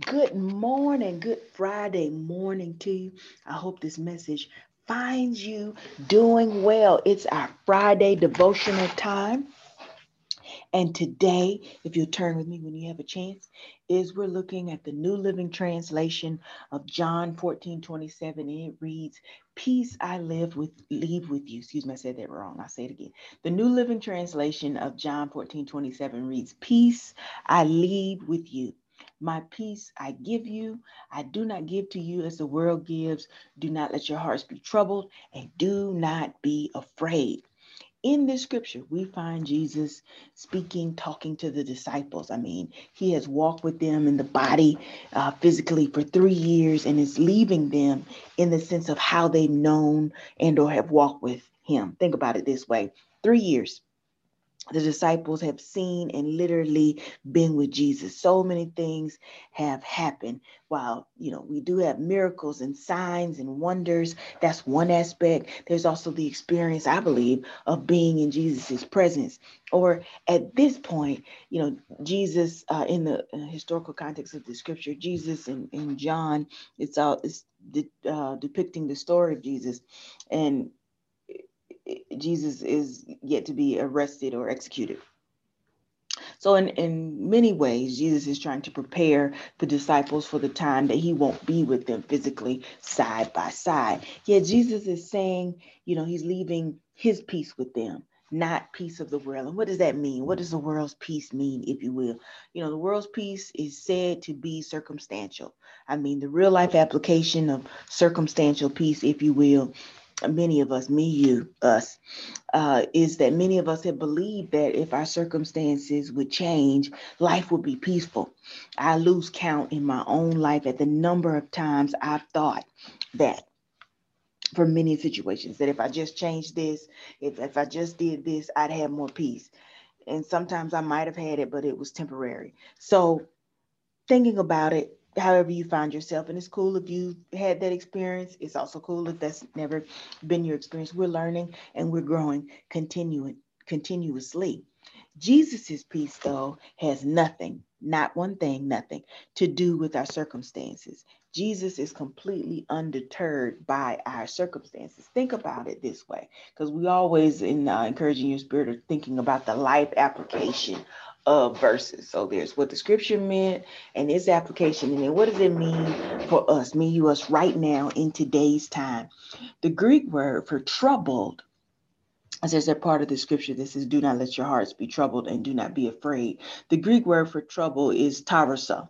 Good morning, good Friday morning to you. I hope this message finds you doing well. It's our Friday devotional time. And today, if you'll turn with me when you have a chance, is we're looking at the New Living Translation of John 14, 27. And it reads, Peace I live with leave with you. Excuse me, I said that wrong. I'll say it again. The New Living Translation of John 14, 27 reads, Peace I leave with you. My peace I give you. I do not give to you as the world gives. Do not let your hearts be troubled and do not be afraid. In this scripture, we find Jesus speaking, talking to the disciples. I mean, he has walked with them in the body uh, physically for three years and is leaving them in the sense of how they've known and or have walked with him. Think about it this way three years the disciples have seen and literally been with Jesus. So many things have happened. While, you know, we do have miracles and signs and wonders, that's one aspect. There's also the experience, I believe, of being in Jesus's presence. Or at this point, you know, Jesus, uh, in the historical context of the scripture, Jesus and, and John, it's, all, it's de- uh, depicting the story of Jesus. And Jesus is yet to be arrested or executed. So, in, in many ways, Jesus is trying to prepare the disciples for the time that he won't be with them physically side by side. Yet, Jesus is saying, you know, he's leaving his peace with them, not peace of the world. And what does that mean? What does the world's peace mean, if you will? You know, the world's peace is said to be circumstantial. I mean, the real life application of circumstantial peace, if you will, many of us, me, you, us, uh, is that many of us have believed that if our circumstances would change, life would be peaceful. I lose count in my own life at the number of times I've thought that for many situations, that if I just changed this, if, if I just did this, I'd have more peace. And sometimes I might have had it, but it was temporary. So thinking about it, however you find yourself. And it's cool if you had that experience. It's also cool if that's never been your experience. We're learning and we're growing continuing continuously. Jesus's peace, though, has nothing, not one thing, nothing to do with our circumstances. Jesus is completely undeterred by our circumstances. Think about it this way, because we always in uh, encouraging your spirit are thinking about the life application of verses. So there's what the scripture meant and its application. And then what does it mean for us, me, you, us right now in today's time? The Greek word for troubled, as there's a part of the scripture that says, do not let your hearts be troubled and do not be afraid. The Greek word for trouble is tarasso.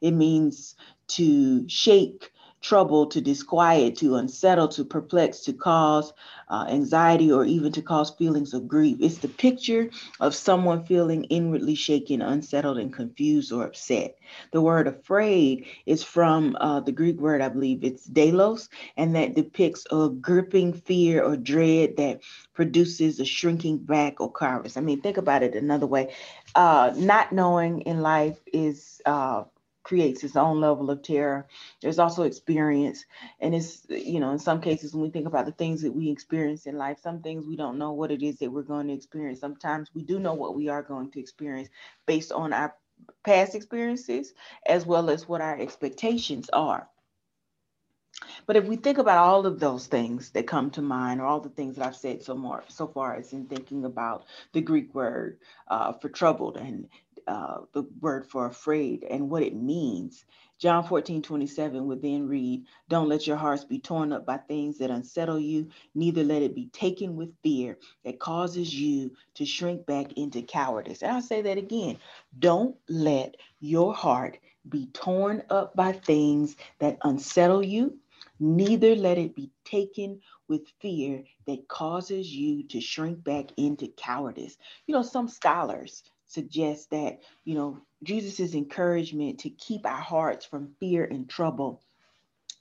It means to shake, trouble, to disquiet, to unsettle, to perplex, to cause uh, anxiety, or even to cause feelings of grief. It's the picture of someone feeling inwardly shaken, unsettled, and confused or upset. The word afraid is from uh, the Greek word, I believe it's delos, and that depicts a gripping fear or dread that produces a shrinking back or cowardice. I mean, think about it another way. Uh, not knowing in life is uh, creates its own level of terror. There's also experience. And it's, you know, in some cases, when we think about the things that we experience in life, some things we don't know what it is that we're going to experience. Sometimes we do know what we are going to experience based on our past experiences as well as what our expectations are. But if we think about all of those things that come to mind, or all the things that I've said so more so far as in thinking about the Greek word uh, for troubled and uh, the word for afraid and what it means. John 14, 27 would then read, Don't let your hearts be torn up by things that unsettle you, neither let it be taken with fear that causes you to shrink back into cowardice. And I'll say that again. Don't let your heart be torn up by things that unsettle you, neither let it be taken with fear that causes you to shrink back into cowardice. You know, some scholars suggests that, you know, Jesus's encouragement to keep our hearts from fear and trouble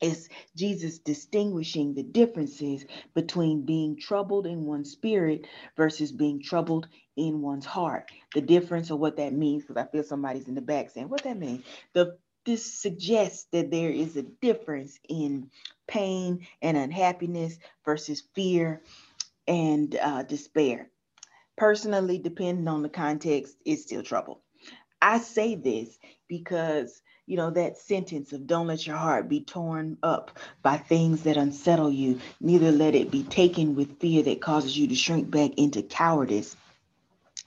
is Jesus distinguishing the differences between being troubled in one's spirit versus being troubled in one's heart. The difference of what that means, because I feel somebody's in the back saying, what that mean? The this suggests that there is a difference in pain and unhappiness versus fear and uh, despair personally, depending on the context, is still trouble. I say this because you know, that sentence of don't let your heart be torn up by things that unsettle you, neither let it be taken with fear that causes you to shrink back into cowardice.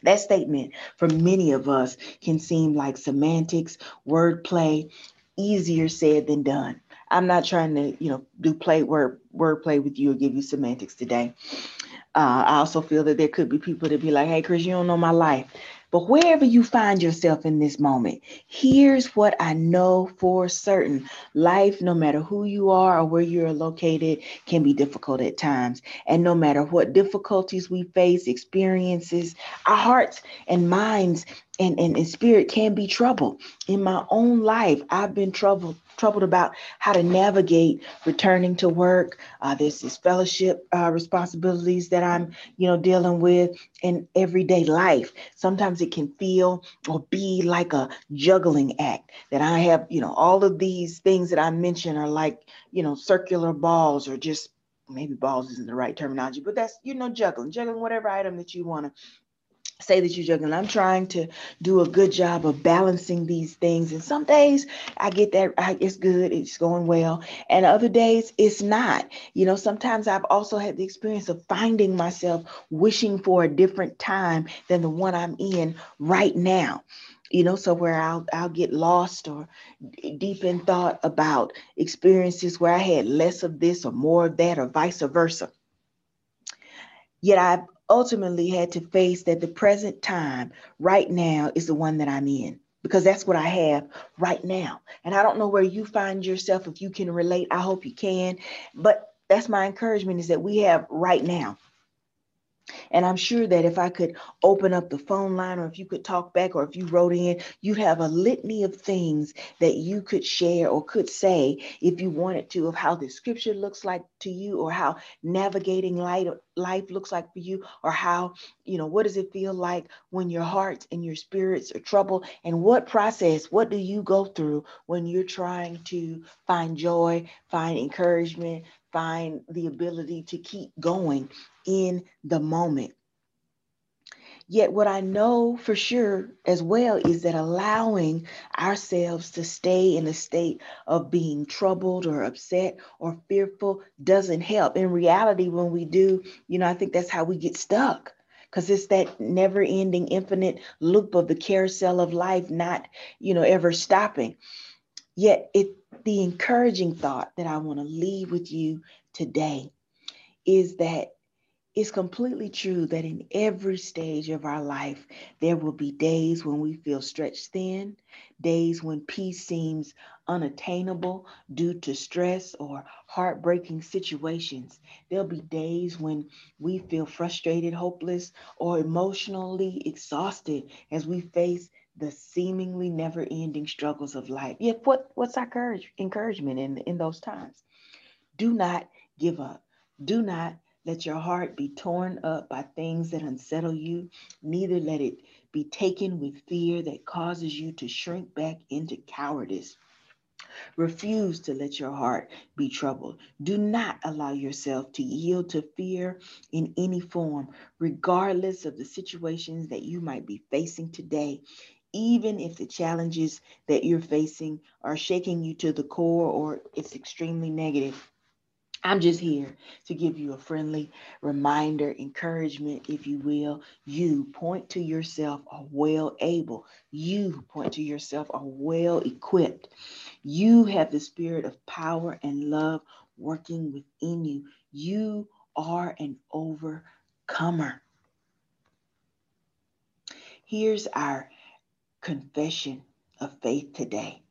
That statement for many of us can seem like semantics, wordplay, easier said than done. I'm not trying to, you know, do play word wordplay with you or give you semantics today. Uh, I also feel that there could be people that be like, "Hey, Chris, you don't know my life." But wherever you find yourself in this moment, here's what I know for certain life, no matter who you are or where you're located, can be difficult at times. And no matter what difficulties we face, experiences, our hearts and minds and, and, and spirit can be troubled. In my own life, I've been troubled troubled about how to navigate returning to work. Uh, this fellowship uh, responsibilities that I'm, you know, dealing with in everyday life. Sometimes it can feel or be like a juggling act that I have, you know, all of these things that I mentioned are like, you know, circular balls or just maybe balls isn't the right terminology, but that's, you know, juggling, juggling whatever item that you want to say that you're juggling. I'm trying to do a good job of balancing these things. And some days I get that I, it's good, it's going well. And other days it's not. You know, sometimes I've also had the experience of finding myself wishing for a different time than the one I'm in right now. You know, so where I'll I'll get lost or deep in thought about experiences where I had less of this or more of that or vice versa. Yet I've ultimately had to face that the present time right now is the one that I'm in because that's what I have right now. And I don't know where you find yourself if you can relate. I hope you can. But that's my encouragement is that we have right now. And I'm sure that if I could open up the phone line or if you could talk back or if you wrote in, you'd have a litany of things that you could share or could say if you wanted to of how the scripture looks like to you or how navigating light, life looks like for you or how, you know, what does it feel like when your heart and your spirits are troubled and what process, what do you go through when you're trying to find joy, find encouragement, find the ability to keep going in the moment. Yet, what I know for sure as well is that allowing ourselves to stay in a state of being troubled or upset or fearful doesn't help. In reality, when we do, you know, I think that's how we get stuck because it's that never ending, infinite loop of the carousel of life, not, you know, ever stopping. Yet, it the encouraging thought that I want to leave with you today is that it's completely true that in every stage of our life, there will be days when we feel stretched thin, days when peace seems unattainable due to stress or heartbreaking situations. There'll be days when we feel frustrated, hopeless, or emotionally exhausted as we face the seemingly never ending struggles of life. Yet, what, what's our courage, encouragement in, in those times? Do not give up. Do not let your heart be torn up by things that unsettle you, neither let it be taken with fear that causes you to shrink back into cowardice. Refuse to let your heart be troubled. Do not allow yourself to yield to fear in any form, regardless of the situations that you might be facing today. Even if the challenges that you're facing are shaking you to the core or it's extremely negative, I'm just here to give you a friendly reminder, encouragement, if you will. You point to yourself are well able. You point to yourself are well equipped. You have the spirit of power and love working within you. You are an overcomer. Here's our confession of faith today.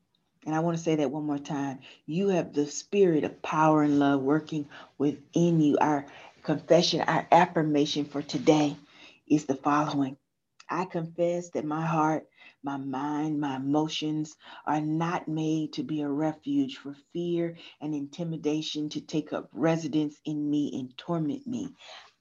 And I want to say that one more time. You have the spirit of power and love working within you. Our confession, our affirmation for today is the following I confess that my heart, my mind, my emotions are not made to be a refuge for fear and intimidation to take up residence in me and torment me.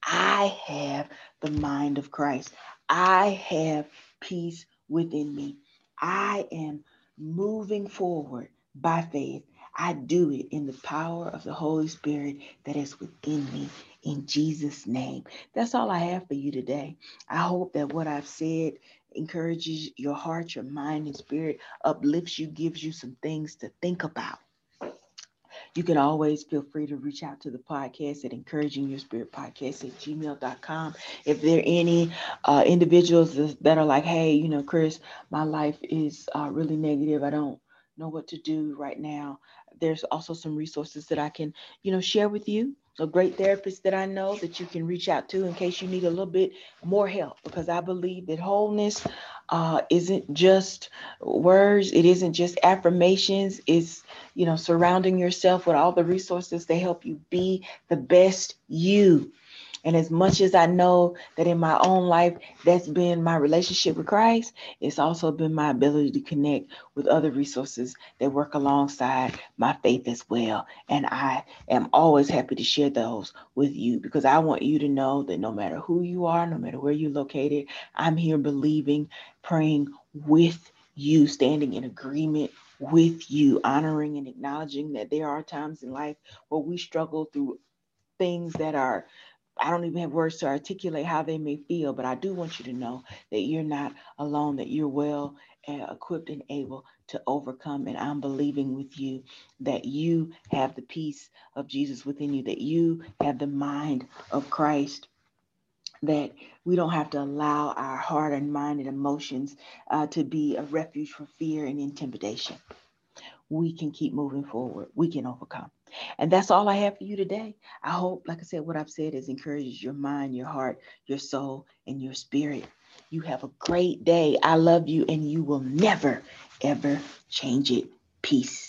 I have the mind of Christ. I have peace within me. I am moving forward by faith. I do it in the power of the Holy Spirit that is within me in Jesus' name. That's all I have for you today. I hope that what I've said encourages your heart, your mind, and spirit, uplifts you, gives you some things to think about. You can always feel free to reach out to the podcast at encouraging your spirit podcast at gmail.com. If there are any uh, individuals that are like, hey, you know, Chris, my life is uh, really negative. I don't know what to do right now. There's also some resources that I can, you know, share with you a great therapist that I know that you can reach out to in case you need a little bit more help because I believe that wholeness uh, isn't just words, it isn't just affirmations, it's you know surrounding yourself with all the resources to help you be the best you. And as much as I know that in my own life, that's been my relationship with Christ, it's also been my ability to connect with other resources that work alongside my faith as well. And I am always happy to share those with you because I want you to know that no matter who you are, no matter where you're located, I'm here believing, praying with you, standing in agreement with you, honoring and acknowledging that there are times in life where we struggle through things that are I don't even have words to articulate how they may feel, but I do want you to know that you're not alone, that you're well uh, equipped and able to overcome. And I'm believing with you that you have the peace of Jesus within you, that you have the mind of Christ. That we don't have to allow our heart and mind and emotions uh, to be a refuge for fear and intimidation. We can keep moving forward. We can overcome. And that's all I have for you today. I hope, like I said, what I've said is encourages your mind, your heart, your soul, and your spirit. You have a great day. I love you, and you will never, ever change it. Peace.